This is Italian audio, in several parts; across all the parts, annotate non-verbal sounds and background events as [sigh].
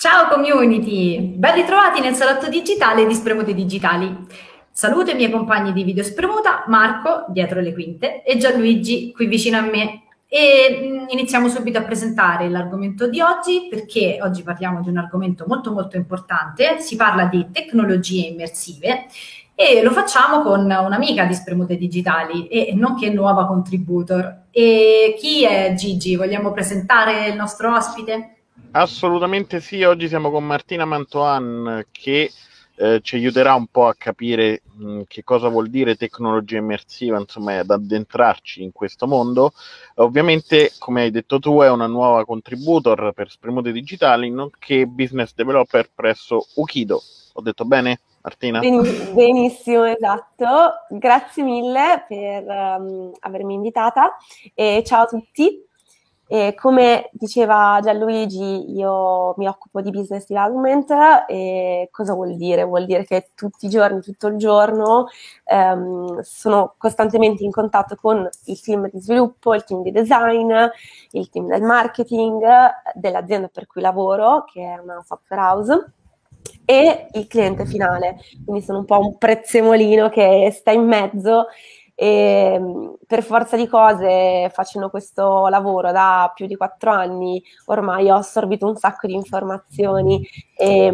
Ciao community, ben ritrovati nel salotto digitale di Spremute Digitali. Saluto i miei compagni di video Spremuta, Marco, dietro le quinte, e Gianluigi, qui vicino a me. E mm, iniziamo subito a presentare l'argomento di oggi perché oggi parliamo di un argomento molto molto importante, si parla di tecnologie immersive e lo facciamo con un'amica di Spremute Digitali e nonché nuova contributor. E chi è Gigi? Vogliamo presentare il nostro ospite? Assolutamente sì, oggi siamo con Martina Mantoan che eh, ci aiuterà un po' a capire mh, che cosa vuol dire tecnologia immersiva, insomma, ad addentrarci in questo mondo. Ovviamente, come hai detto tu, è una nuova contributor per Spremute Digitali, nonché business developer presso Ukido. Ho detto bene? Martina? benissimo, esatto. Grazie mille per um, avermi invitata e ciao a tutti. E come diceva Gianluigi, io mi occupo di business development e cosa vuol dire? Vuol dire che tutti i giorni, tutto il giorno, um, sono costantemente in contatto con il team di sviluppo, il team di design, il team del marketing dell'azienda per cui lavoro, che è una software house e il cliente finale. Quindi sono un po' un prezzemolino che sta in mezzo e per forza di cose facendo questo lavoro da più di quattro anni ormai ho assorbito un sacco di informazioni e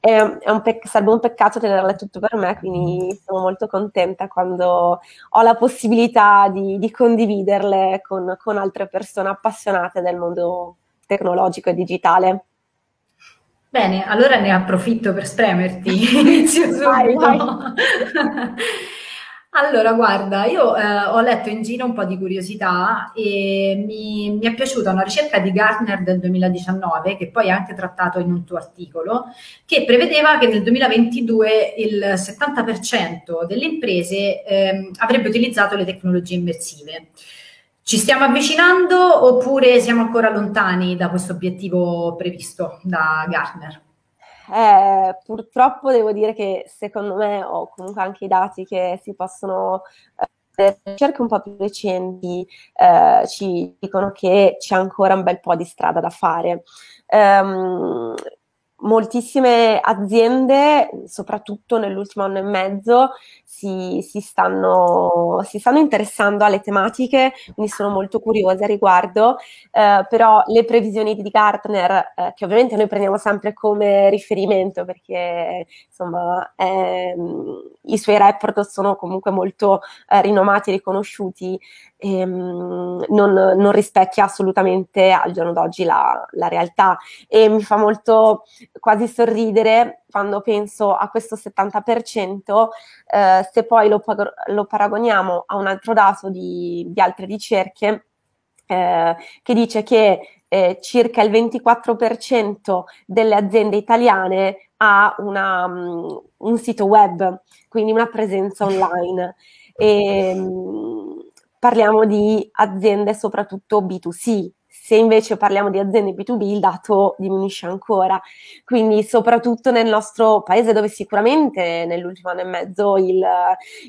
è, un pec- sarebbe un peccato tenerle tutto per me, quindi sono molto contenta quando ho la possibilità di, di condividerle con, con altre persone appassionate del mondo tecnologico e digitale. Bene, allora ne approfitto per spremerti. [laughs] Inizio subito. Vai, vai. [laughs] Allora, guarda, io eh, ho letto in giro un po' di curiosità e mi, mi, è piaciuta una ricerca di Gartner del 2019, che poi hai anche trattato in un tuo articolo, che prevedeva che nel 2022 il 70% delle imprese eh, avrebbe utilizzato le tecnologie immersive. Ci stiamo avvicinando oppure siamo ancora lontani da questo obiettivo previsto da Gartner? Eh, purtroppo devo dire che secondo me, o comunque anche i dati che si possono eh, ricerche un po' più recenti eh, ci dicono che c'è ancora un bel po' di strada da fare. Um, moltissime aziende, soprattutto nell'ultimo anno e mezzo, si, si, stanno, si, stanno, interessando alle tematiche, quindi sono molto curiosa a riguardo, eh, però le previsioni di Gartner, eh, che ovviamente noi prendiamo sempre come riferimento perché insomma ehm, i suoi report sono comunque molto eh, rinomati e riconosciuti, ehm, non, non, rispecchia assolutamente al giorno d'oggi la, la realtà. E mi fa molto quasi sorridere quando penso a questo 70%, eh, se poi lo, lo, paragoniamo a un altro dato di, di altre ricerche, eh, che dice che eh, circa il 24% delle aziende italiane ha una, um, un sito web, quindi una presenza online. [laughs] E, um, parliamo di aziende soprattutto B2C, se invece parliamo di aziende B2B il dato diminuisce ancora. Quindi soprattutto nel nostro paese dove sicuramente nell'ultimo anno e mezzo il,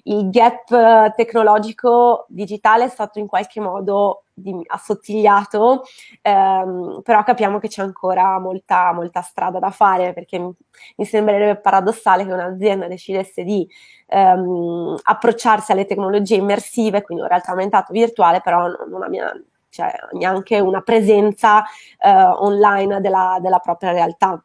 il gap tecnologico digitale è stato in qualche modo assottigliato, ehm, però capiamo che c'è ancora molta, molta strada da fare perché mi, sembrerebbe paradossale che un'azienda decidesse di ehm, approcciarsi alle tecnologie immersive, quindi un realtà aumentato virtuale, però non, non abbia cioè neanche una presenza eh, online della, della, propria realtà.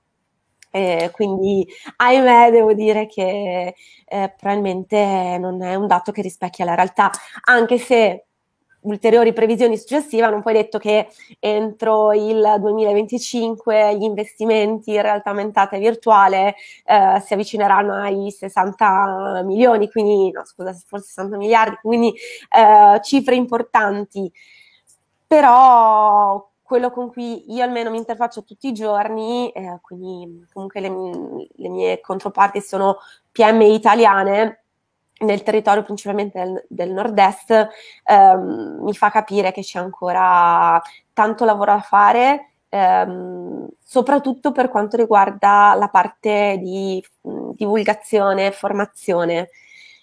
Eh, quindi, ahimè, devo dire che eh, probabilmente non è un dato che rispecchia la realtà, anche se ulteriori previsioni successive hanno poi detto che entro il 2025 gli investimenti in realtà aumentata e virtuale eh, si avvicineranno ai 60 milioni, quindi no, scusa, forse 60 miliardi, quindi eh, cifre importanti però quello con cui io almeno mi interfaccio tutti i giorni, eh, quindi comunque le, le, mie controparti sono PMI italiane nel territorio principalmente del, del nord-est, ehm, mi fa capire che c'è ancora tanto lavoro da fare, ehm, soprattutto per quanto riguarda la parte di mh, divulgazione, formazione.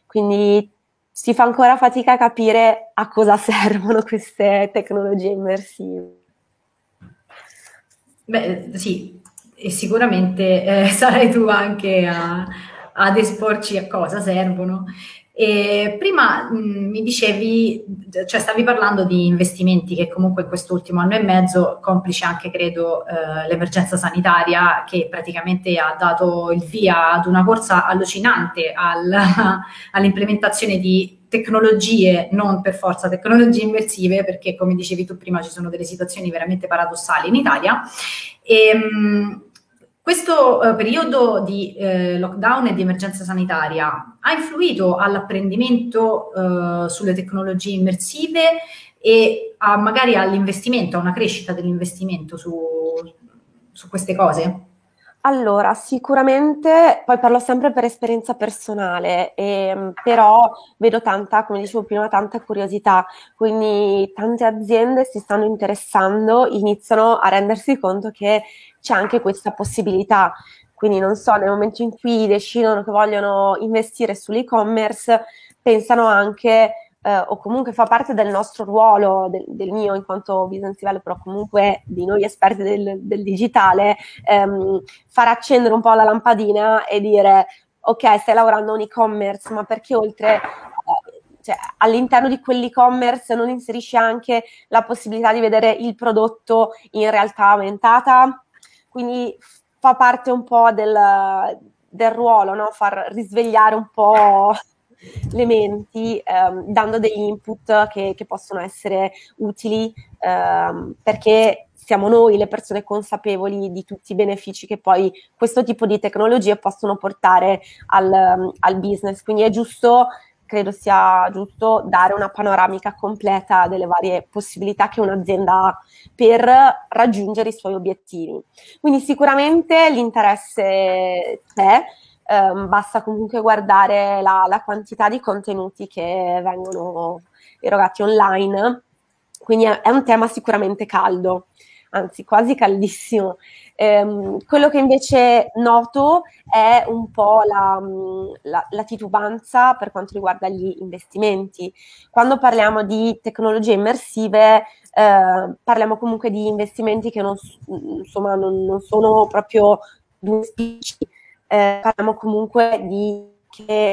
Quindi si fa ancora fatica a capire a cosa [laughs] servono queste tecnologie immersive. Beh, sì, e sicuramente eh, [laughs] sarai tu anche a, ad esporci a cosa servono. E prima mh, mm, mi dicevi, cioè stavi parlando di investimenti che comunque in quest'ultimo anno e mezzo, complice anche credo eh, l'emergenza sanitaria che praticamente ha dato il via ad una corsa allucinante al, [laughs] all'implementazione di tecnologie, non per forza tecnologie immersive, perché come dicevi tu prima ci sono delle situazioni veramente paradossali in Italia. E, mh, questo eh, periodo di eh, lockdown e di emergenza sanitaria ha influito all'apprendimento eh, sulle tecnologie immersive e a, magari all'investimento, a una crescita dell'investimento su, su queste cose? Allora, sicuramente, poi parlo sempre per esperienza personale, ehm, però vedo tanta, come dicevo prima, tanta curiosità, quindi tante aziende si stanno interessando, iniziano a rendersi conto che c'è anche questa possibilità. Quindi non so, nel momento in cui decidono che vogliono investire sull'e-commerce, pensano anche eh, o comunque fa parte del nostro ruolo, del, del, mio in quanto business developer, però comunque di noi esperti del, del digitale, ehm, far accendere un po' la lampadina e dire ok, stai lavorando un e-commerce, ma perché oltre eh, cioè, all'interno di quell'e-commerce non inserisci anche la possibilità di vedere il prodotto in realtà aumentata? Quindi fa parte un po' del, del ruolo, no? far risvegliare un po' le menti ehm, dando degli input che, che, possono essere utili ehm, perché siamo noi le persone consapevoli di tutti i benefici che poi questo tipo di tecnologie possono portare al, al business. Quindi è giusto credo sia giusto dare una panoramica completa delle varie possibilità che un'azienda ha per raggiungere i suoi obiettivi. Quindi sicuramente l'interesse c'è, ehm, basta comunque guardare la, la, quantità di contenuti che vengono erogati online, quindi è, è un tema sicuramente caldo, anzi quasi caldissimo. Ehm, quello che invece noto è un po' la, la, la, titubanza per quanto riguarda gli investimenti. Quando parliamo di tecnologie immersive, eh, parliamo comunque di investimenti che non, insomma, non, non sono proprio due spicci, eh, parliamo comunque di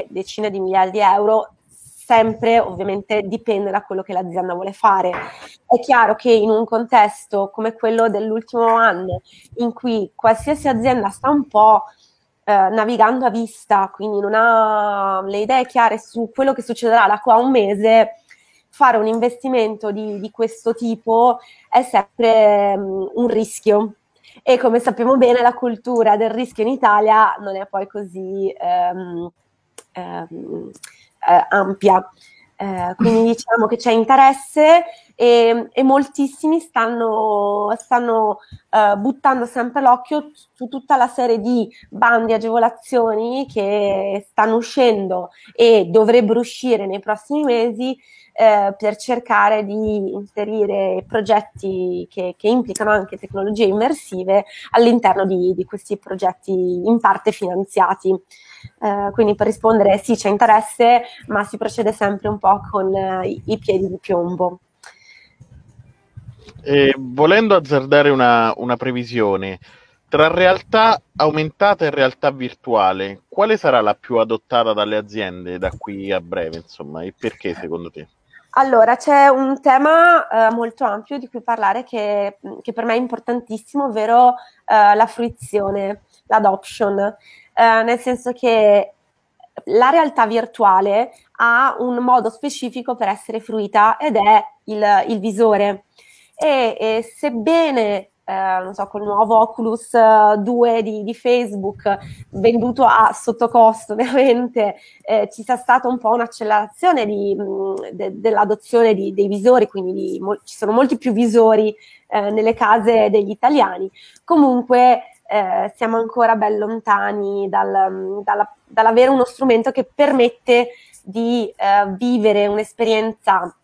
decine di miliardi di euro, sempre ovviamente dipende da quello che l'azienda vuole fare. È chiaro che in un contesto come quello dell'ultimo anno, in cui qualsiasi azienda sta un po' eh, navigando a vista, quindi non ha le idee chiare su quello che succederà da qua a un mese, fare un investimento di, di questo tipo è sempre um, un rischio e come sappiamo bene la cultura del rischio in Italia non è poi così ehm, ehm, eh, ampia. Eh, quindi [laughs] diciamo che c'è interesse e, e moltissimi stanno, stanno uh, buttando sempre l'occhio su tutta la serie di bandi agevolazioni che stanno uscendo e dovrebbero uscire nei prossimi mesi eh, per cercare di inserire progetti che, che, implicano anche tecnologie immersive all'interno di, di questi progetti in parte finanziati. Eh, quindi per rispondere sì c'è interesse, ma si procede sempre un po' con eh, i, piedi di piombo. Eh, volendo azzardare una, una, previsione, tra realtà aumentata e realtà virtuale, quale sarà la più adottata dalle aziende da qui a breve, insomma, e perché secondo te? Allora, c'è un tema eh, molto ampio di cui parlare che, che, per me è importantissimo, ovvero eh, la fruizione, l'adoption, eh, nel senso che la realtà virtuale ha un modo specifico per essere fruita ed è il, il visore. E, e sebbene eh, non so, col nuovo Oculus 2 di, di, Facebook venduto a sottocosto, [laughs] veramente eh, ci sia stata un po' un'accelerazione di, de, dell'adozione di, dei visori, quindi di, mo- ci sono molti più visori eh, nelle case degli italiani. Comunque eh, siamo ancora ben lontani dal, dalla, dall'avere uno strumento che permette di eh, vivere un'esperienza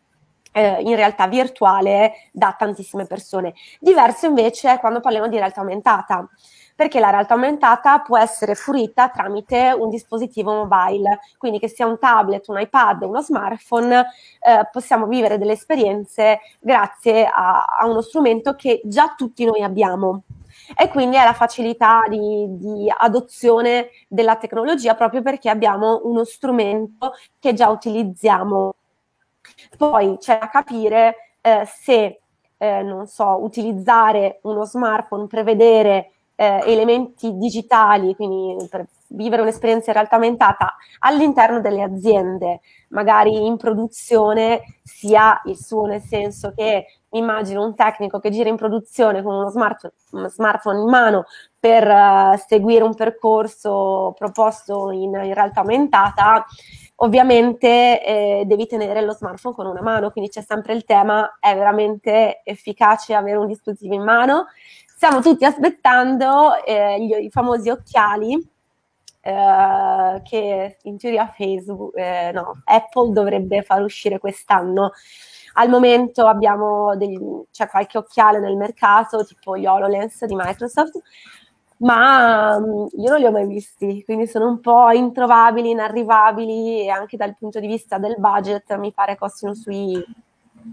eh, in realtà virtuale da tantissime persone. Diverso invece è quando parliamo di realtà aumentata, perché la realtà aumentata può essere fruita tramite un dispositivo mobile, quindi che sia un tablet, un iPad, uno smartphone, eh, possiamo vivere delle esperienze grazie a, a uno strumento che già tutti noi abbiamo. e quindi è la facilità di, di adozione della tecnologia proprio perché abbiamo uno strumento che già utilizziamo. Poi c'è da capire eh, se, eh, non so, utilizzare uno smartphone, prevedere eh, elementi digitali, quindi per vivere un'esperienza in realtà aumentata all'interno delle aziende, magari in produzione, sia il suo nel senso che immagino un tecnico che gira in produzione con uno smart, smartphone in mano per uh, seguire un percorso proposto in, in realtà aumentata, ovviamente eh, devi tenere lo smartphone con una mano, quindi c'è sempre il tema, è veramente efficace avere un dispositivo in mano? Stiamo tutti aspettando eh, gli, i famosi occhiali eh, che in teoria Facebook, eh, no, Apple dovrebbe far uscire quest'anno. Al momento abbiamo degli, c'è qualche occhiale nel mercato, tipo gli HoloLens di Microsoft, ma um, io non li ho mai visti, quindi sono un po' introvabili, inarrivabili e anche dal punto di vista del budget mi pare costino sui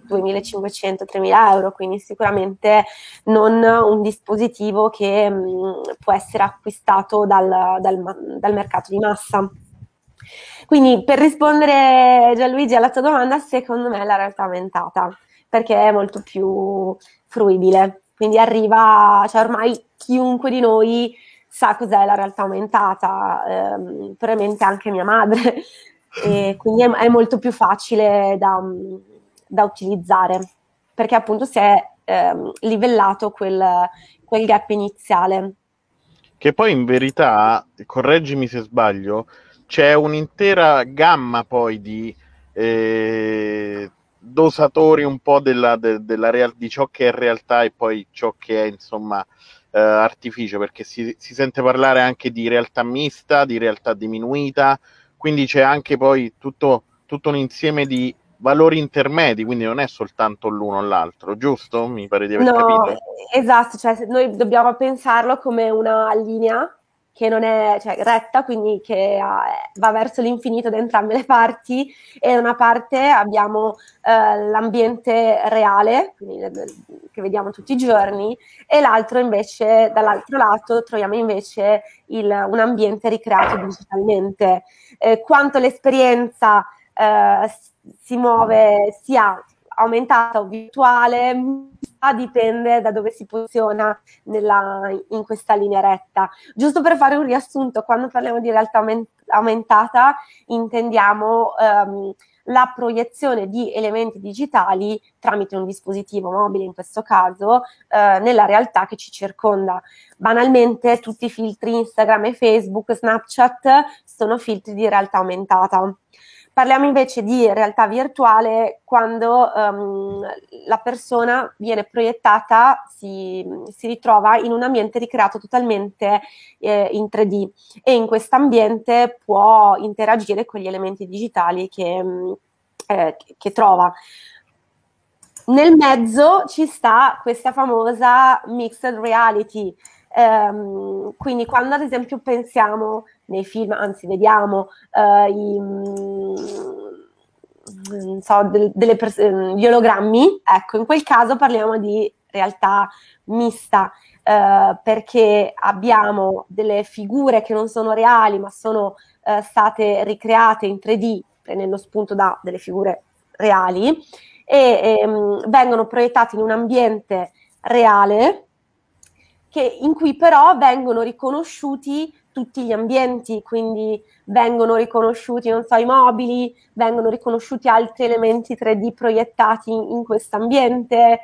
2.500-3.000 euro, quindi sicuramente non un dispositivo che mh, può essere acquistato dal, dal, dal mercato di massa. Quindi per rispondere Gianluigi alla tua domanda, secondo me la realtà aumentata, perché è molto più fruibile. Quindi arriva, cioè ormai chiunque di noi sa cos'è la realtà aumentata, ehm, probabilmente anche mia madre, [laughs] e quindi è, è molto più facile da, da, utilizzare, perché appunto si è ehm, livellato quel, quel gap iniziale. Che poi in verità, correggimi se sbaglio, c'è un'intera gamma poi di eh, dosatori un po' della, de, della real, di ciò che è realtà e poi ciò che è insomma eh, artificio, perché si, si, sente parlare anche di realtà mista, di realtà diminuita, quindi c'è anche poi tutto, tutto un insieme di valori intermedi, quindi non è soltanto l'uno o l'altro, giusto? Mi pare di aver no, capito. Esatto, cioè noi dobbiamo pensarlo come una linea che non è cioè, retta, quindi che ha, va verso l'infinito da entrambe le parti, e da una parte abbiamo eh, l'ambiente reale, quindi, che vediamo tutti i giorni, e l'altro invece, dall'altro lato, troviamo invece il, un ambiente ricreato digitalmente. Eh, quanto l'esperienza eh, si muove sia aumentata o virtuale dipende da dove si posiziona nella, in questa linea retta. Giusto per fare un riassunto, quando parliamo di realtà aumentata intendiamo um, la proiezione di elementi digitali tramite un dispositivo mobile, in questo caso, eh, nella realtà che ci circonda. Banalmente tutti i filtri Instagram e Facebook, Snapchat sono filtri di realtà aumentata. Parliamo invece di realtà virtuale quando um, la persona viene proiettata, si, si, ritrova in un ambiente ricreato totalmente eh, in 3D e in questo ambiente può interagire con gli elementi digitali che, mm, eh, che trova. Nel mezzo ci sta questa famosa mixed reality, Um, quindi quando ad esempio pensiamo nei film, anzi vediamo uh, i, mm, so, del, delle pers- gli ologrammi, ecco, in quel caso parliamo di realtà mista, uh, perché abbiamo delle figure che non sono reali, ma sono uh, state ricreate in 3D, prendendo spunto da delle figure reali, e um, vengono proiettate in un ambiente reale che, in cui però vengono riconosciuti tutti gli ambienti, quindi vengono riconosciuti, non so, i mobili, vengono riconosciuti altri elementi 3D proiettati in, in questo ambiente.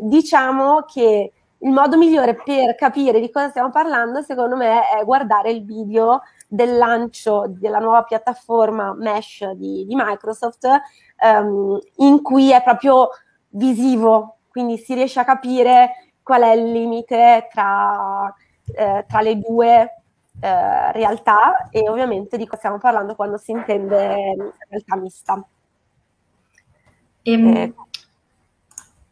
Diciamo che il modo migliore per capire di cosa stiamo parlando, secondo me, è guardare il video del lancio della nuova piattaforma Mesh di, di Microsoft, um, in cui è proprio visivo, quindi si riesce a capire qual è il limite tra, eh, tra le due eh, realtà e ovviamente di cosa stiamo parlando quando si intende realtà mista. Ehm, eh.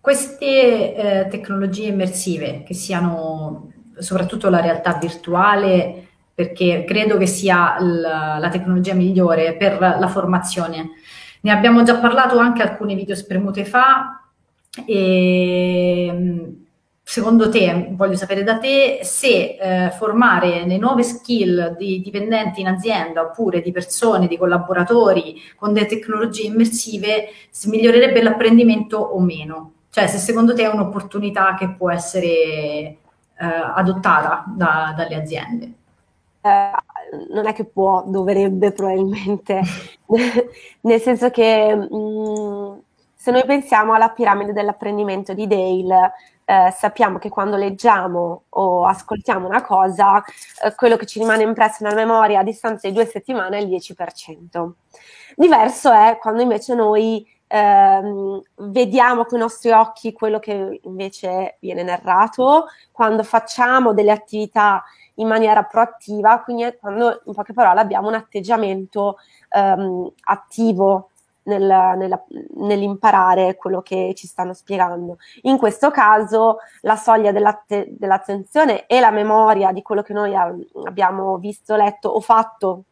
Queste eh, tecnologie immersive, che siano soprattutto la realtà virtuale, perché credo che sia l- la tecnologia migliore per la formazione. Ne abbiamo già parlato anche alcune video spremute fa e secondo te, voglio sapere da te, se eh, formare le nuove skill di dipendenti in azienda oppure di persone, di collaboratori con delle tecnologie immersive, migliorerebbe l'apprendimento o meno. Cioè, se secondo te è un'opportunità che può essere eh, adottata da, dalle aziende. Eh, non è che può, dovrebbe probabilmente, [laughs] nel senso che mh, mm, se noi pensiamo alla piramide dell'apprendimento di Dale, eh, sappiamo che quando leggiamo o ascoltiamo una cosa, eh, quello che ci rimane impresso nella memoria a distanza di due settimane è il 10%. Diverso è quando invece noi ehm, vediamo con i nostri occhi quello che invece viene narrato, quando facciamo delle attività in maniera proattiva, quindi quando in poche parole abbiamo un atteggiamento ehm, attivo nel, nella, nell'imparare quello che ci stanno spiegando. In questo caso la soglia dell'atte, dell'attenzione e la memoria di quello che noi abbiamo visto, letto o fatto,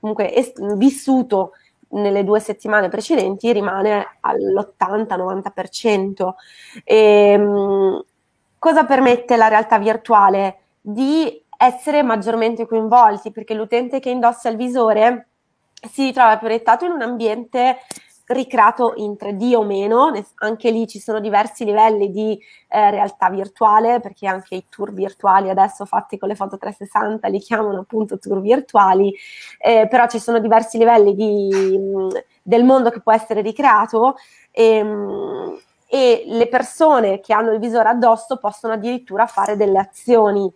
comunque es- vissuto nelle due settimane precedenti rimane all'80-90%. E, ehm, cosa permette la realtà virtuale? Di essere maggiormente coinvolti, perché l'utente che indossa il visore si ritrova proiettato in un ambiente ricreato in 3D o meno, anche lì ci sono diversi livelli di eh, realtà virtuale, perché anche i tour virtuali adesso fatti con le foto 360 li chiamano appunto tour virtuali, eh, però ci sono diversi livelli di, mh, del mondo che può essere ricreato e, mh, e le persone che hanno il visore addosso possono addirittura fare delle azioni.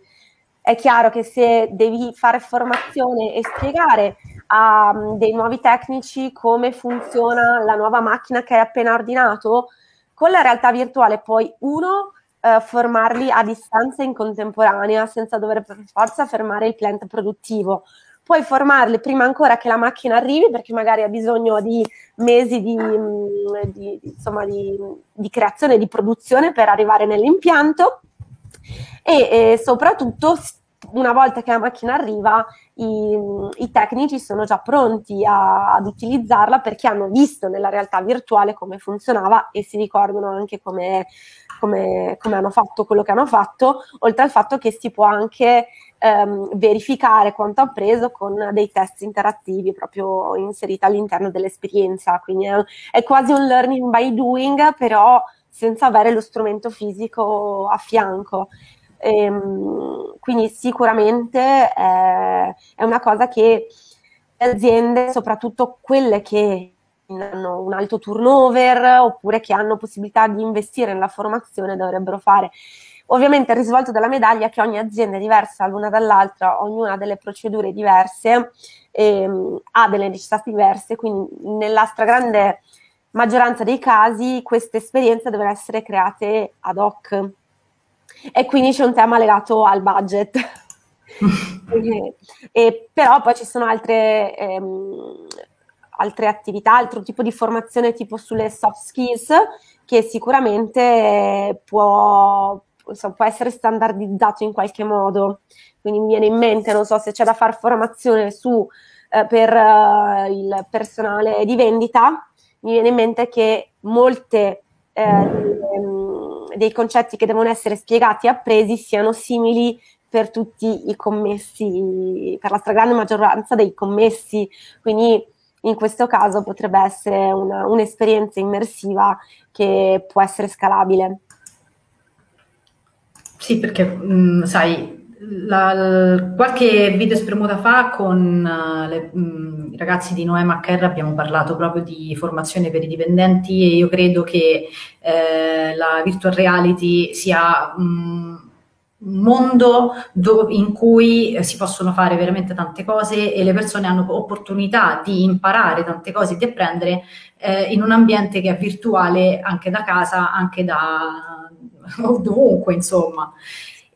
È chiaro che se devi fare formazione e spiegare a um, dei nuovi tecnici come funziona la nuova macchina che hai appena ordinato, con la realtà virtuale puoi uno eh, formarli a distanza in contemporanea senza dover per forza fermare il plant produttivo. Puoi formarli prima ancora che la macchina arrivi perché magari ha bisogno di mesi di, mm, di, insomma, di, di creazione, di produzione per arrivare nell'impianto e, e soprattutto una volta che la macchina arriva, i, i tecnici sono già pronti a, ad utilizzarla perché hanno visto nella realtà virtuale come funzionava e si ricordano anche come, come, come hanno fatto quello che hanno fatto, oltre al fatto che si può anche ehm, verificare quanto appreso con dei test interattivi proprio inseriti all'interno dell'esperienza. Quindi è, è quasi un learning by doing, però senza avere lo strumento fisico a fianco. Ehm, quindi sicuramente eh, è una cosa che le aziende, soprattutto quelle che hanno un alto turnover oppure che hanno possibilità di investire nella formazione, dovrebbero fare. Ovviamente il risvolto della medaglia è che ogni azienda è diversa l'una dall'altra, ognuna ha delle procedure diverse, ehm, ha delle necessità diverse, quindi nella stragrande maggioranza dei casi queste esperienze devono essere create ad hoc e quindi c'è un tema legato al budget. [laughs] e, e, però poi ci sono altre, ehm, altre attività, altro tipo di formazione tipo sulle soft skills che sicuramente può, insomma, può essere standardizzato in qualche modo. Quindi mi viene in mente, non so se c'è da fare formazione su, eh, per uh, il personale di vendita, mi viene in mente che molte eh, dei concetti che devono essere spiegati e appresi siano simili per tutti i commessi, per la stragrande maggioranza dei commessi. Quindi in questo caso potrebbe essere una, un'esperienza immersiva che può essere scalabile. Sì, perché mh, sai, la, qualche video spremuta fa con uh, le, mh, i ragazzi di Noema HR abbiamo parlato proprio di formazione per i dipendenti e io credo che eh, la virtual reality sia mh, un mondo do, in cui eh, si possono fare veramente tante cose e le persone hanno opportunità di imparare tante cose di apprendere eh, in un ambiente che è virtuale anche da casa, anche da [laughs] dovunque, insomma.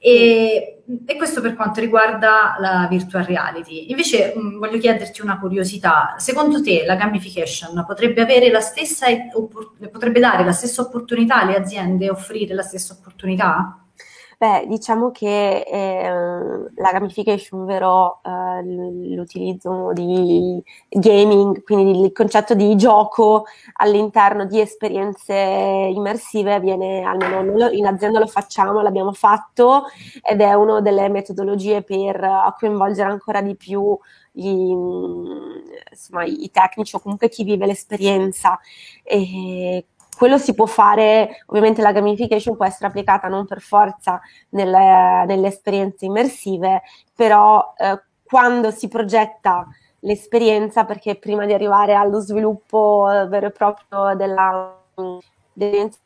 E, e, questo per quanto riguarda la virtual reality. Invece mh, mm, voglio chiederti una curiosità. Secondo te la gamification potrebbe, stessa, potrebbe dare la stessa opportunità alle aziende, offrire la stessa opportunità? Beh, diciamo che eh, la gamification, ovvero eh, l'utilizzo di gaming, quindi il concetto di gioco all'interno di esperienze immersive, viene almeno in azienda lo facciamo, l'abbiamo fatto ed è una delle metodologie per coinvolgere ancora di più gli, insomma, i tecnici o comunque chi vive l'esperienza. E quello si può fare, ovviamente la gamification può essere applicata non per forza nelle, nelle esperienze immersive, però eh, quando si progetta l'esperienza, perché prima di arrivare allo sviluppo vero e proprio della, dell'esperienza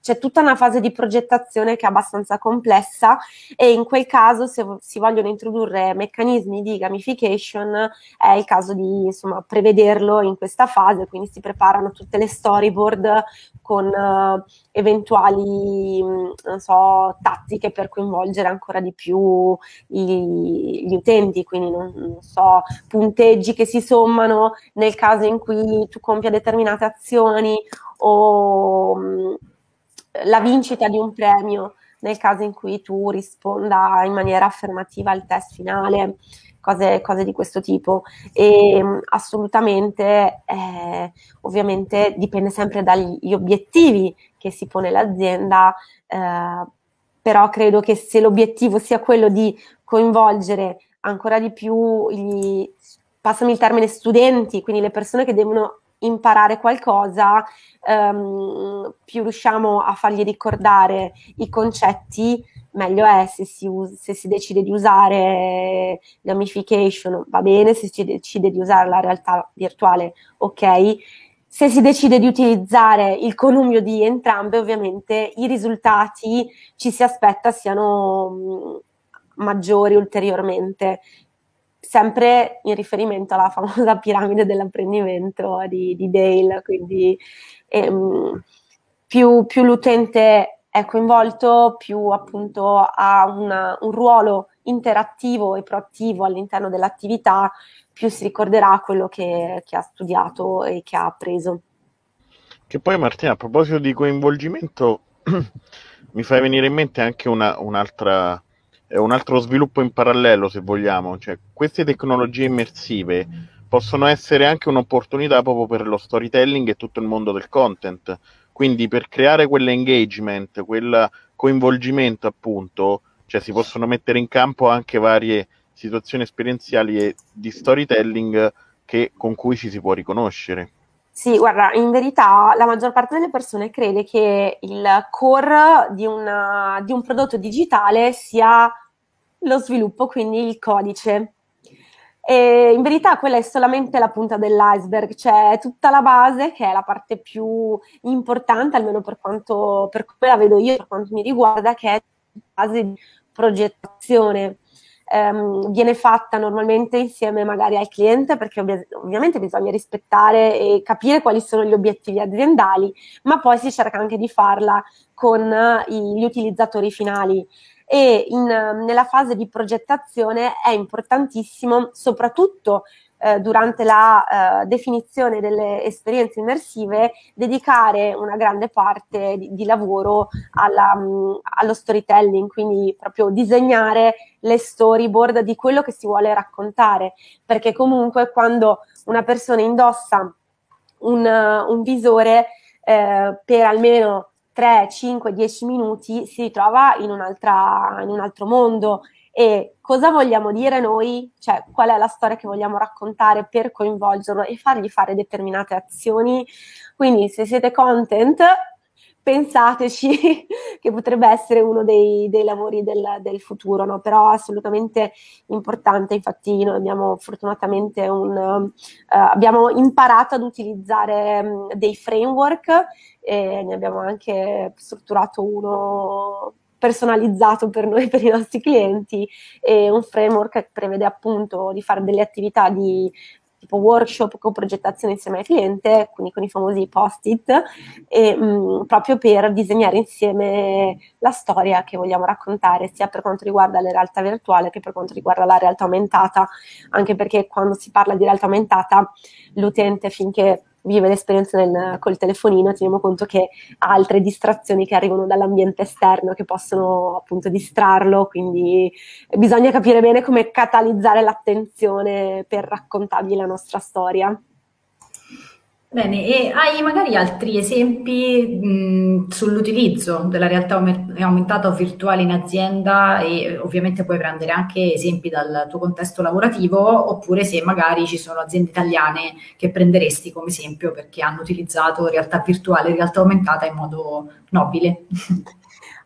c'è tutta una fase di progettazione che è abbastanza complessa e in quel caso se si vogliono introdurre meccanismi di gamification è il caso di insomma, prevederlo in questa fase, quindi si preparano tutte le storyboard con uh, eventuali non so, tattiche per coinvolgere ancora di più gli, gli utenti, quindi non, non so, punteggi che si sommano nel caso in cui tu compia determinate azioni o mh, la vincita di un premio nel caso in cui tu risponda in maniera affermativa al test finale, cose, cose di questo tipo. E mh, assolutamente, eh, ovviamente, dipende sempre dagli obiettivi che si pone l'azienda, eh, però credo che se l'obiettivo sia quello di coinvolgere ancora di più gli, passami il termine, studenti, quindi le persone che devono imparare qualcosa, um, più riusciamo a fargli ricordare i concetti, meglio è se si, us- se si decide di usare gamification, va bene, se si decide di usare la realtà virtuale, ok. Se si decide di utilizzare il connubio di entrambe, ovviamente i risultati ci si aspetta siano mh, maggiori ulteriormente sempre in riferimento alla famosa piramide dell'apprendimento di, di Dale, quindi ehm, più, più, l'utente è coinvolto, più appunto ha una, un ruolo interattivo e proattivo all'interno dell'attività, più si ricorderà quello che, che ha studiato e che ha appreso. Che poi Martina, a proposito di coinvolgimento, [clears throat] mi fai venire in mente anche una, un'altra un altro sviluppo in parallelo, se vogliamo. Cioè, queste tecnologie immersive possono essere anche un'opportunità proprio per lo storytelling e tutto il mondo del content. Quindi per creare quell'engagement, quel coinvolgimento, appunto, cioè si possono mettere in campo anche varie situazioni esperienziali e di storytelling che, con cui ci si può riconoscere. Sì, guarda, in verità la maggior parte delle persone crede che il core di, una, di un prodotto digitale sia lo sviluppo, quindi il codice. E in verità quella è solamente la punta dell'iceberg, c'è tutta la base che è la parte più importante, almeno per quanto per come la vedo io, per quanto mi riguarda, che è la base di progettazione ehm, viene fatta normalmente insieme magari al cliente perché ovvi- ovviamente bisogna rispettare e capire quali sono gli obiettivi aziendali, ma poi si cerca anche di farla con gli utilizzatori finali. E in, nella fase di progettazione è importantissimo soprattutto eh, durante la eh, definizione delle esperienze immersive dedicare una grande parte di, di lavoro alla, mh, mm, allo storytelling, quindi proprio disegnare le storyboard di quello che si vuole raccontare, perché comunque quando una persona indossa un, un visore eh, per almeno 3, 5, 10 minuti si ritrova in, in un altro mondo e cosa vogliamo dire noi, cioè qual è la storia che vogliamo raccontare per coinvolgerlo e fargli fare determinate azioni. Quindi se siete content, pensateci [laughs] che potrebbe essere uno dei, dei lavori del, del futuro, no? però assolutamente importante, infatti noi abbiamo fortunatamente un, uh, abbiamo imparato ad utilizzare um, dei framework e ne abbiamo anche strutturato uno personalizzato per noi, [laughs] per i nostri clienti, e un framework che prevede appunto di fare delle attività di tipo workshop con progettazione insieme al cliente, quindi con i famosi post-it, e, mh, mm, proprio per disegnare insieme la storia che vogliamo raccontare, sia per quanto riguarda la realtà virtuale che per quanto riguarda la realtà aumentata, anche perché quando si parla di realtà aumentata l'utente finché vive l'esperienza nel, col telefonino, teniamo conto che ha altre distrazioni che arrivano dall'ambiente esterno che possono appunto distrarlo, quindi bisogna capire bene come catalizzare l'attenzione per raccontargli la nostra storia. Bene, e hai magari altri esempi mh, sull'utilizzo della realtà aumentata o virtuale in azienda e ovviamente puoi prendere anche esempi dal tuo contesto lavorativo oppure se magari ci sono aziende italiane che prenderesti come esempio perché hanno utilizzato realtà virtuale e realtà aumentata in modo nobile. [laughs]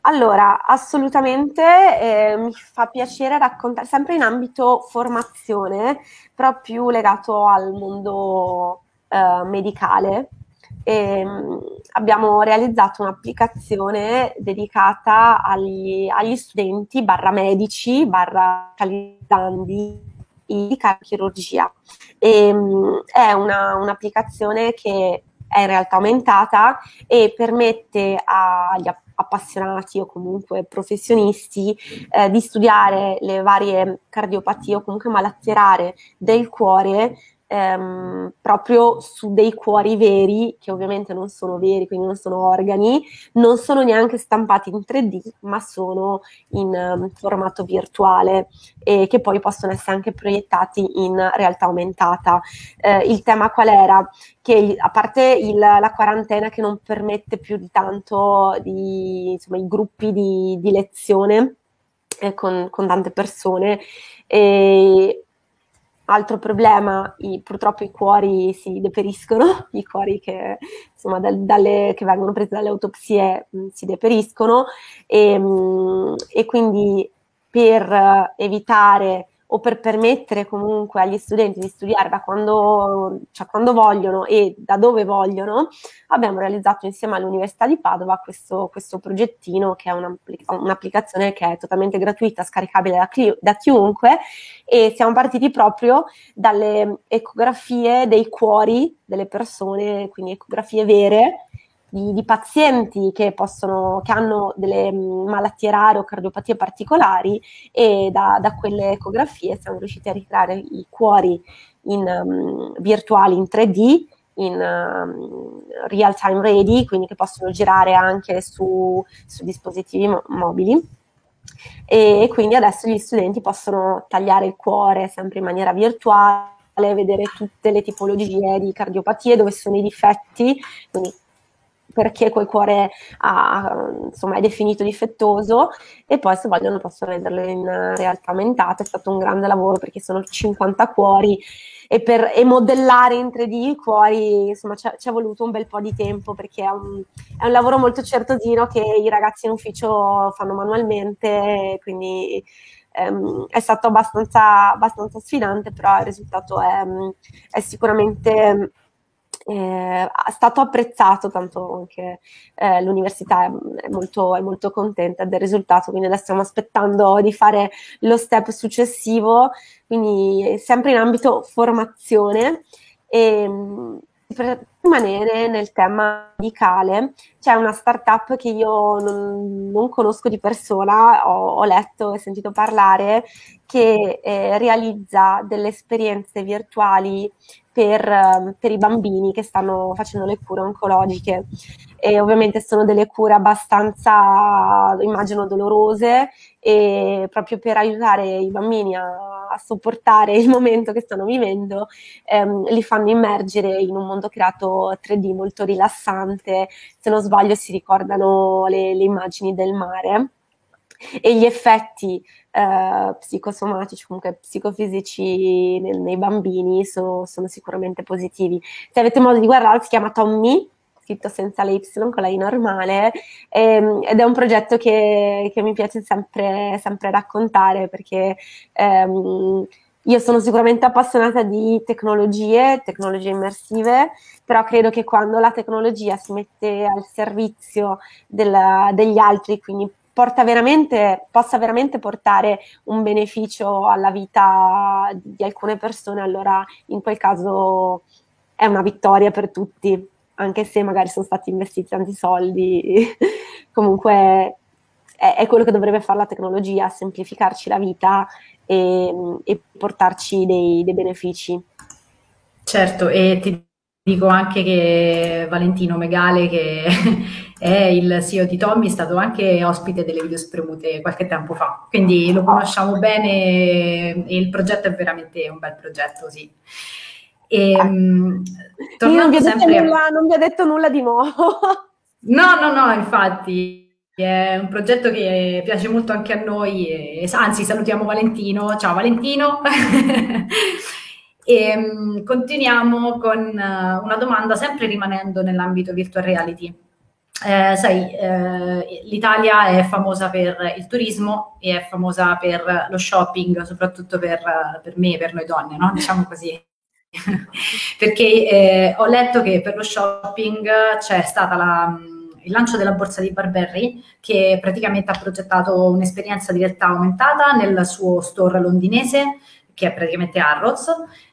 Allora, assolutamente eh, mi fa piacere raccontare, sempre in ambito formazione, però più legato al mondo eh, medicale. E, um, abbiamo realizzato un'applicazione dedicata agli, agli studenti barra medici barra calizzandi di chirurgia. E, um, è una, un'applicazione che è in realtà aumentata e permette agli appassionati o comunque professionisti eh, di studiare le varie cardiopatie o comunque malattie rare del cuore ehm, proprio su dei cuori veri, che ovviamente non sono veri, quindi non sono organi, non sono neanche stampati in 3D, ma sono in um, formato virtuale e che poi possono essere anche proiettati in realtà aumentata. Eh, il tema qual era? Che a parte il, la quarantena che non permette più di tanto di, insomma, i gruppi di, di lezione eh, con, con tante persone, e Altro problema, i, purtroppo i cuori si deperiscono, [laughs] i cuori che, insomma, dal, dalle, che vengono presi dalle autopsie mh, si deperiscono. E, mh, e quindi per evitare o per permettere comunque agli studenti di studiare da quando, cioè quando vogliono e da dove vogliono, abbiamo realizzato insieme all'Università di Padova questo, questo progettino che è un'applicazione che è totalmente gratuita, scaricabile da, da chiunque e siamo partiti proprio dalle ecografie dei cuori delle persone, quindi ecografie vere di, di pazienti che, possono, che hanno delle mm, malattie rare o cardiopatie particolari e da, da quelle ecografie siamo riusciti a ricreare i cuori in, um, virtuali in 3D in um, real time ready, quindi che possono girare anche su, su dispositivi mo- mobili. E quindi adesso gli studenti possono tagliare il cuore sempre in maniera virtuale, vedere tutte le tipologie di cardiopatie, dove sono i difetti, quindi perché quel cuore ha, insomma, è definito difettoso e poi se vogliono possono venderlo in realtà aumentata, è stato un grande lavoro perché sono 50 cuori e per e modellare in 3D i cuori insomma ci è voluto un bel po' di tempo perché è un, è un lavoro molto certosino che i ragazzi in ufficio fanno manualmente quindi ehm, è stato abbastanza, abbastanza, sfidante però il risultato è, è sicuramente è stato apprezzato, tanto anche eh, l'università è, molto, è, molto, contenta del risultato, quindi adesso stiamo aspettando di fare lo step successivo, quindi sempre in ambito formazione. E, per rimanere nel tema medicale, c'è una startup che io non, non conosco di persona, ho, ho, letto e sentito parlare, che eh, realizza delle esperienze virtuali per, ehm, per, i bambini che stanno facendo le cure oncologiche. E ovviamente sono delle cure abbastanza, immagino, dolorose e proprio per aiutare i bambini a, a sopportare il momento che stanno vivendo, ehm, li fanno immergere in un mondo creato 3D molto rilassante. Se non sbaglio si ricordano le, le immagini del mare e gli effetti eh, psicosomatici, comunque psicofisici nel, nei bambini so, sono sicuramente positivi. Se avete modo di guardarlo, si chiama Tommy, scritto senza l'Y con la I normale, ehm, ed è un progetto che, che mi piace sempre, sempre raccontare perché ehm, io sono sicuramente appassionata di tecnologie, tecnologie immersive, però credo che quando la tecnologia si mette al servizio del, degli altri, quindi veramente, possa veramente portare un beneficio alla vita di alcune persone, allora in quel caso è una vittoria per tutti, anche se magari sono stati investiti tanti soldi. [laughs] Comunque è, è, quello che dovrebbe fare la tecnologia, semplificarci la vita e, e portarci dei, dei benefici. Certo, e ti dico anche che Valentino Megale, che [laughs] è il CEO di Tommy, è stato anche ospite delle video spremute qualche tempo fa, quindi lo conosciamo bene e il progetto è veramente un bel progetto, sì. E, ehm, non vi, sempre... nulla, non vi ho detto nulla di nuovo. [laughs] No, no, no, infatti è un progetto che piace molto anche a noi, e, anzi salutiamo Valentino, ciao Valentino. [laughs] e um, continuiamo con uh, una domanda sempre rimanendo nell'ambito virtual reality. Eh, sai, eh, l'Italia è famosa per il turismo e è famosa per lo shopping, soprattutto per, per me, per noi donne, no? diciamo così. [laughs] Perché eh, ho letto che per lo shopping c'è stata la, il lancio della borsa di Barberry che praticamente ha progettato un'esperienza di realtà aumentata nel suo store londinese che è praticamente Harrods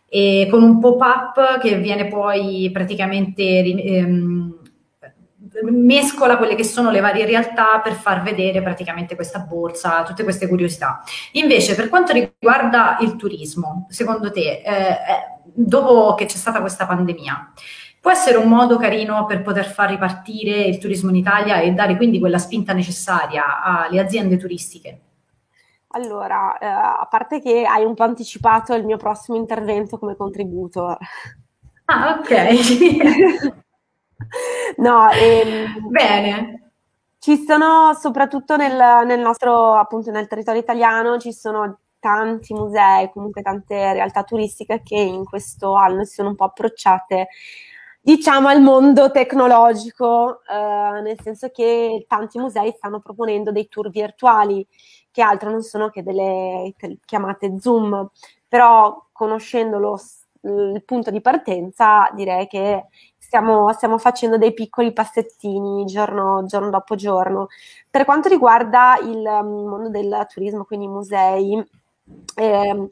e con un pop-up che viene poi praticamente ehm, mescola quelle che sono le varie realtà per far vedere praticamente questa borsa, tutte queste curiosità. Invece, per quanto riguarda il turismo, secondo te, eh, eh dopo che c'è stata questa pandemia, può essere un modo carino per poter far ripartire il turismo in Italia e dare quindi quella spinta necessaria alle aziende turistiche? Allora, eh, a parte che hai un po' anticipato il mio prossimo intervento come contributo. Ah, ok. [laughs] no, ehm, bene. Ci sono, soprattutto nel, nel nostro, appunto, nel territorio italiano, ci sono tanti musei, comunque tante realtà turistiche che in questo anno si sono un po' approcciate diciamo al mondo tecnologico, eh, nel senso che tanti musei stanno proponendo dei tour virtuali che altro non sono che delle chiamate Zoom, però conoscendolo il punto di partenza direi che stiamo, stiamo facendo dei piccoli passettini giorno, giorno, dopo giorno. Per quanto riguarda il mondo del turismo, quindi i musei, eh,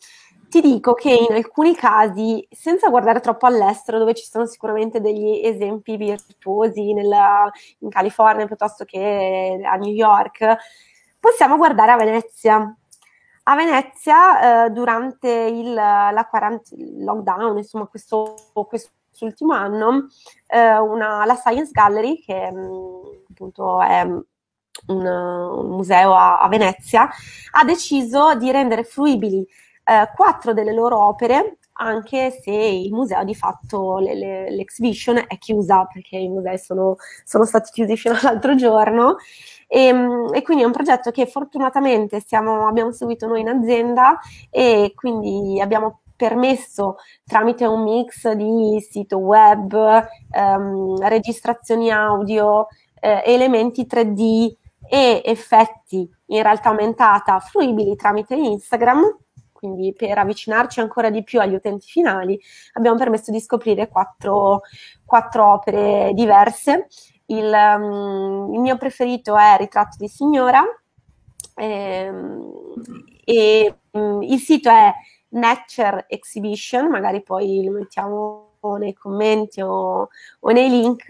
ti dico che in alcuni casi, senza guardare troppo all'estero, dove ci sono sicuramente degli esempi virtuosi nella, in California piuttosto che a New York, possiamo guardare a Venezia. A Venezia, eh, durante il, quarant- lockdown, insomma, questo, quest'ultimo anno, eh, una, la Science Gallery, che mh, mm, appunto è un, un museo a, a, Venezia, ha deciso di rendere fruibili eh, quattro delle loro opere, anche se il museo di fatto le, le, l'exhibition è chiusa perché i musei sono, sono stati chiusi fino all'altro giorno. E, ehm, e, quindi è un progetto che fortunatamente stiamo, abbiamo seguito noi in azienda e quindi abbiamo permesso tramite un mix di sito web, ehm, registrazioni audio, eh, elementi 3D e effetti in realtà aumentata fruibili tramite Instagram quindi per avvicinarci ancora di più agli utenti finali, abbiamo permesso di scoprire quattro, quattro opere diverse. Il, um, il, mio preferito è Ritratto di Signora ehm, e um, il sito è Nature Exhibition, magari poi lo mettiamo nei commenti o, o nei link,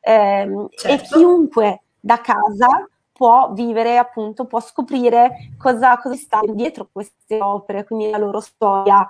ehm, certo. e chiunque da casa può vivere, appunto, può scoprire cosa, cosa sta dietro queste opere, quindi la loro storia.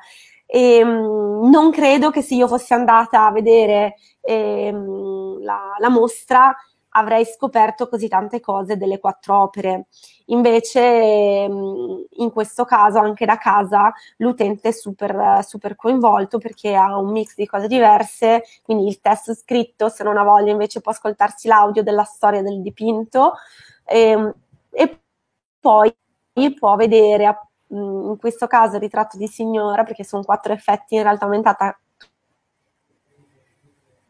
E, um, non credo che se io fossi andata a vedere ehm, la, la, mostra avrei scoperto così tante cose delle quattro opere. Invece, ehm, in questo caso, anche da casa, l'utente è super, super coinvolto perché ha un mix di cose diverse, quindi il testo scritto, se non ha voglia, invece può ascoltarsi l'audio della storia del dipinto e, ehm, e poi può vedere in questo caso il ritratto di signora perché sono quattro effetti in realtà aumentata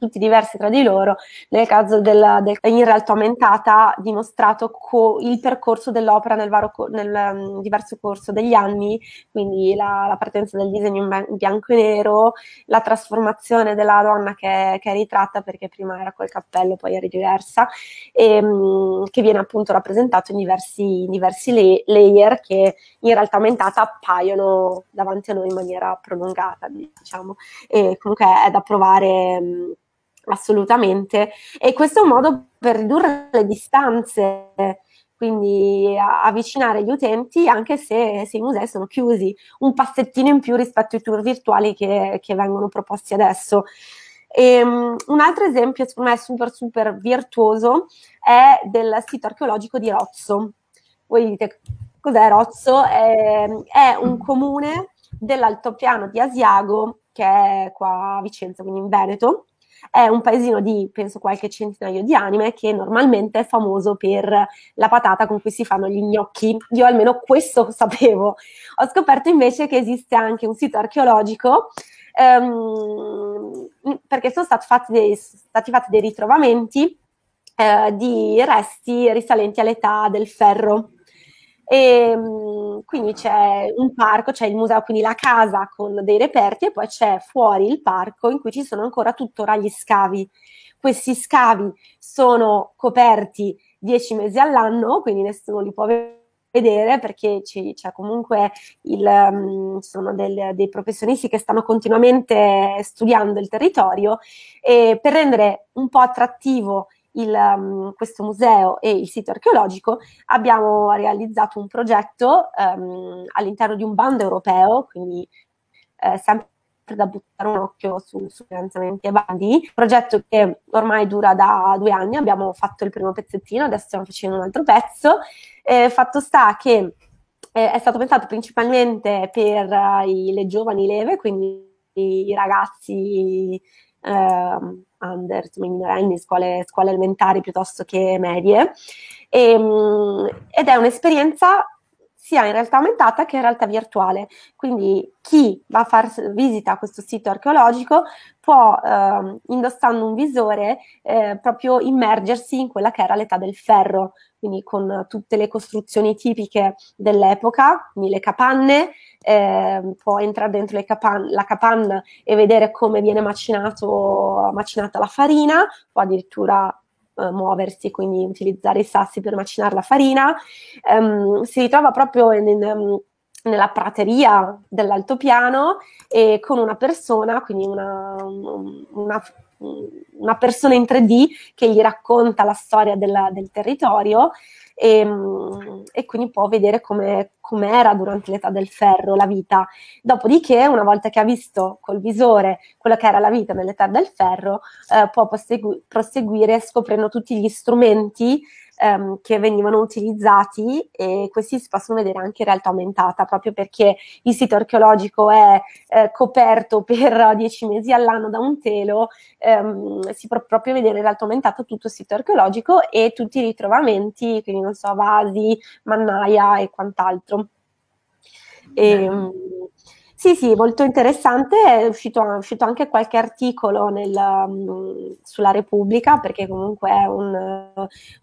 tutti diversi tra di loro, nel caso della, del, in realtà aumentata dimostrato co- il percorso dell'opera nel, varo, nel um, diverso corso degli anni, quindi la, la partenza del disegno in, bianco e nero, la trasformazione della donna che, che, è ritratta perché prima era col cappello, poi era diversa, e, um, che viene appunto rappresentato in diversi, in diversi le- layer che in realtà aumentata appaiono davanti a noi in maniera prolungata, diciamo, e comunque è da provare. Assolutamente. E questo è un modo per ridurre le distanze, quindi avvicinare gli utenti anche se, se, i musei sono chiusi, un passettino in più rispetto ai tour virtuali che, che vengono proposti adesso. E, um, un altro esempio, secondo me, super super virtuoso è del sito archeologico di Rozzo. Voi dite cos'è Rozzo? È, è un comune dell'altopiano di Asiago, che è qua a Vicenza, quindi in Veneto. È un paesino di, penso, qualche centinaio di anime che normalmente è famoso per la patata con cui si fanno gli gnocchi. Io almeno questo [laughs] sapevo. Ho scoperto invece che esiste anche un sito archeologico ehm, perché sono stati fatti dei, stati fatti dei ritrovamenti eh, di resti risalenti all'età del ferro. E, ehm, quindi c'è un parco, c'è il museo, quindi la casa con dei reperti e poi c'è fuori il parco in cui ci sono ancora tuttora gli scavi. Questi scavi sono coperti dieci mesi all'anno, quindi nessuno li può vedere perché ci, c'è comunque il, um, sono del, dei professionisti che stanno continuamente studiando il territorio e per rendere un po' attrattivo il, um, questo museo e il sito archeologico, abbiamo realizzato un progetto um, all'interno di un bando europeo, quindi eh, sempre da buttare un occhio su, su finanziamenti e bandi, progetto che ormai dura da due anni, abbiamo fatto il primo pezzettino, adesso stiamo facendo un altro pezzo, eh, fatto sta che eh, è stato pensato principalmente per uh, i, le giovani leve, quindi i ragazzi eh, under, minorenni, scuole, scuole elementari piuttosto che medie. E, ehm, ed è un'esperienza sia in realtà aumentata che in realtà virtuale. Quindi chi va a fare visita a questo sito archeologico può, eh, indossando un visore, eh, proprio immergersi in quella che era l'età del ferro, quindi con tutte le costruzioni tipiche dell'epoca, quindi le capanne, eh, può entrare dentro capan- la capanna e vedere come viene macinato, macinata la farina, può addirittura eh, muoversi, quindi utilizzare i sassi per macinare la farina. Um, si ritrova proprio in, in, um, nella prateria dell'altopiano e con una persona, quindi una, una, una persona in 3D che gli racconta la storia della, del territorio e, ehm, e quindi può vedere come era durante l'età del ferro la vita. Dopodiché, una volta che ha visto col visore quello che era la vita nell'età del ferro, eh, può prosegu- proseguire scoprendo tutti gli strumenti ehm, che venivano utilizzati e questi si possono vedere anche in realtà aumentata proprio perché il sito archeologico è eh, coperto per dieci mesi all'anno da un telo, ehm, si può proprio vedere in realtà aumentata tutto il sito archeologico e tutti i ritrovamenti, quindi non so, vasi, mannaia e quant'altro. E, sì, sì, molto interessante. È uscito, è uscito anche qualche articolo nel, um, sulla Repubblica, perché comunque è un,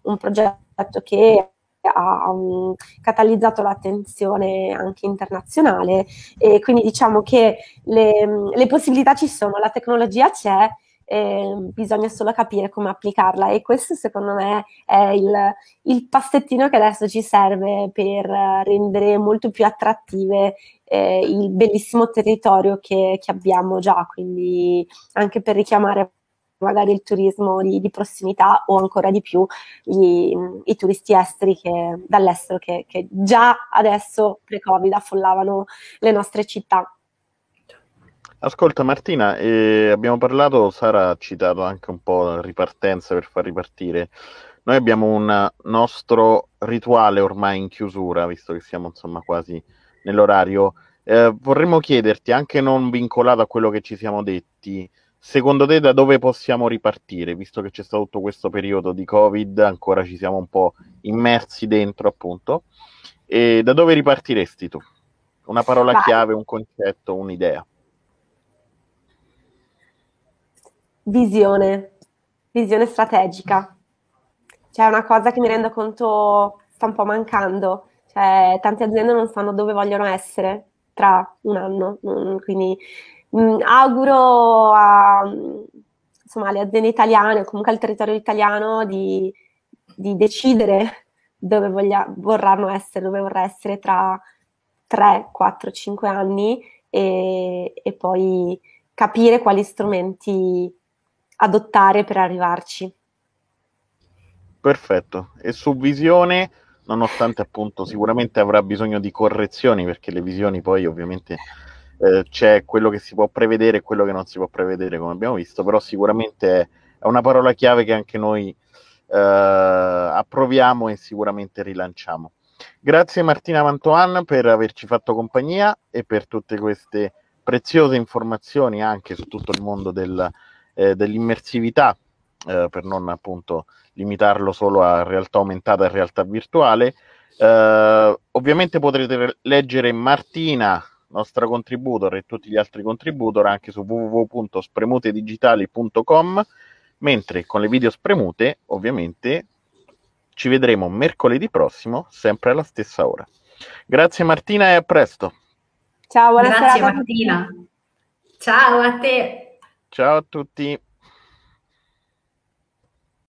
un progetto che ha um, catalizzato l'attenzione anche internazionale e quindi diciamo che le, le possibilità ci sono, la tecnologia c'è, eh, bisogna solo capire come applicarla e questo secondo me è il, il, passettino che adesso ci serve per rendere molto più attrattive eh, il bellissimo territorio che, che, abbiamo già, quindi anche per richiamare magari il turismo di, di prossimità o ancora di più gli, i turisti esteri che, dall'estero che, che già adesso pre-Covid affollavano le nostre città. Ascolta Martina, eh, abbiamo parlato, Sara ha citato anche un po' la ripartenza per far ripartire. Noi abbiamo un nostro rituale ormai in chiusura, visto che siamo insomma quasi nell'orario. Eh, vorremmo chiederti, anche non vincolato a quello che ci siamo detti, secondo te da dove possiamo ripartire, visto che c'è stato tutto questo periodo di Covid, ancora ci siamo un po' immersi dentro appunto, e da dove ripartiresti tu? Una parola Vai. chiave, un concetto, un'idea. Visione, visione strategica. C'è una cosa che mi rendo conto sta un po' mancando, cioè tante aziende non sanno dove vogliono essere tra un anno, quindi mh, mm, auguro a, insomma, alle aziende italiane comunque al territorio italiano di, di decidere dove voglia, vorranno essere, dove vorrà essere tra 3, 4, 5 anni e, e poi capire quali strumenti adottare per arrivarci. Perfetto. E su visione, nonostante appunto sicuramente avrà bisogno di correzioni, perché le visioni poi ovviamente eh, c'è quello che si può prevedere e quello che non si può prevedere, come abbiamo visto, però sicuramente è, una parola chiave che anche noi eh, approviamo e sicuramente rilanciamo. Grazie Martina Mantoan per averci fatto compagnia e per tutte queste preziose informazioni anche su tutto il mondo del, eh, dell'immersività, eh, per non appunto limitarlo solo a realtà aumentata e realtà virtuale. Uh, ovviamente potrete leggere Martina, nostra contributor, e tutti gli altri contributor anche su www.spremutedigitali.com, mentre con le video spremute, ovviamente, ci vedremo mercoledì prossimo, sempre alla stessa ora. Grazie Martina e a presto. Ciao, buonasera. Grazie Martina. Ciao a te. Ciao a tutti.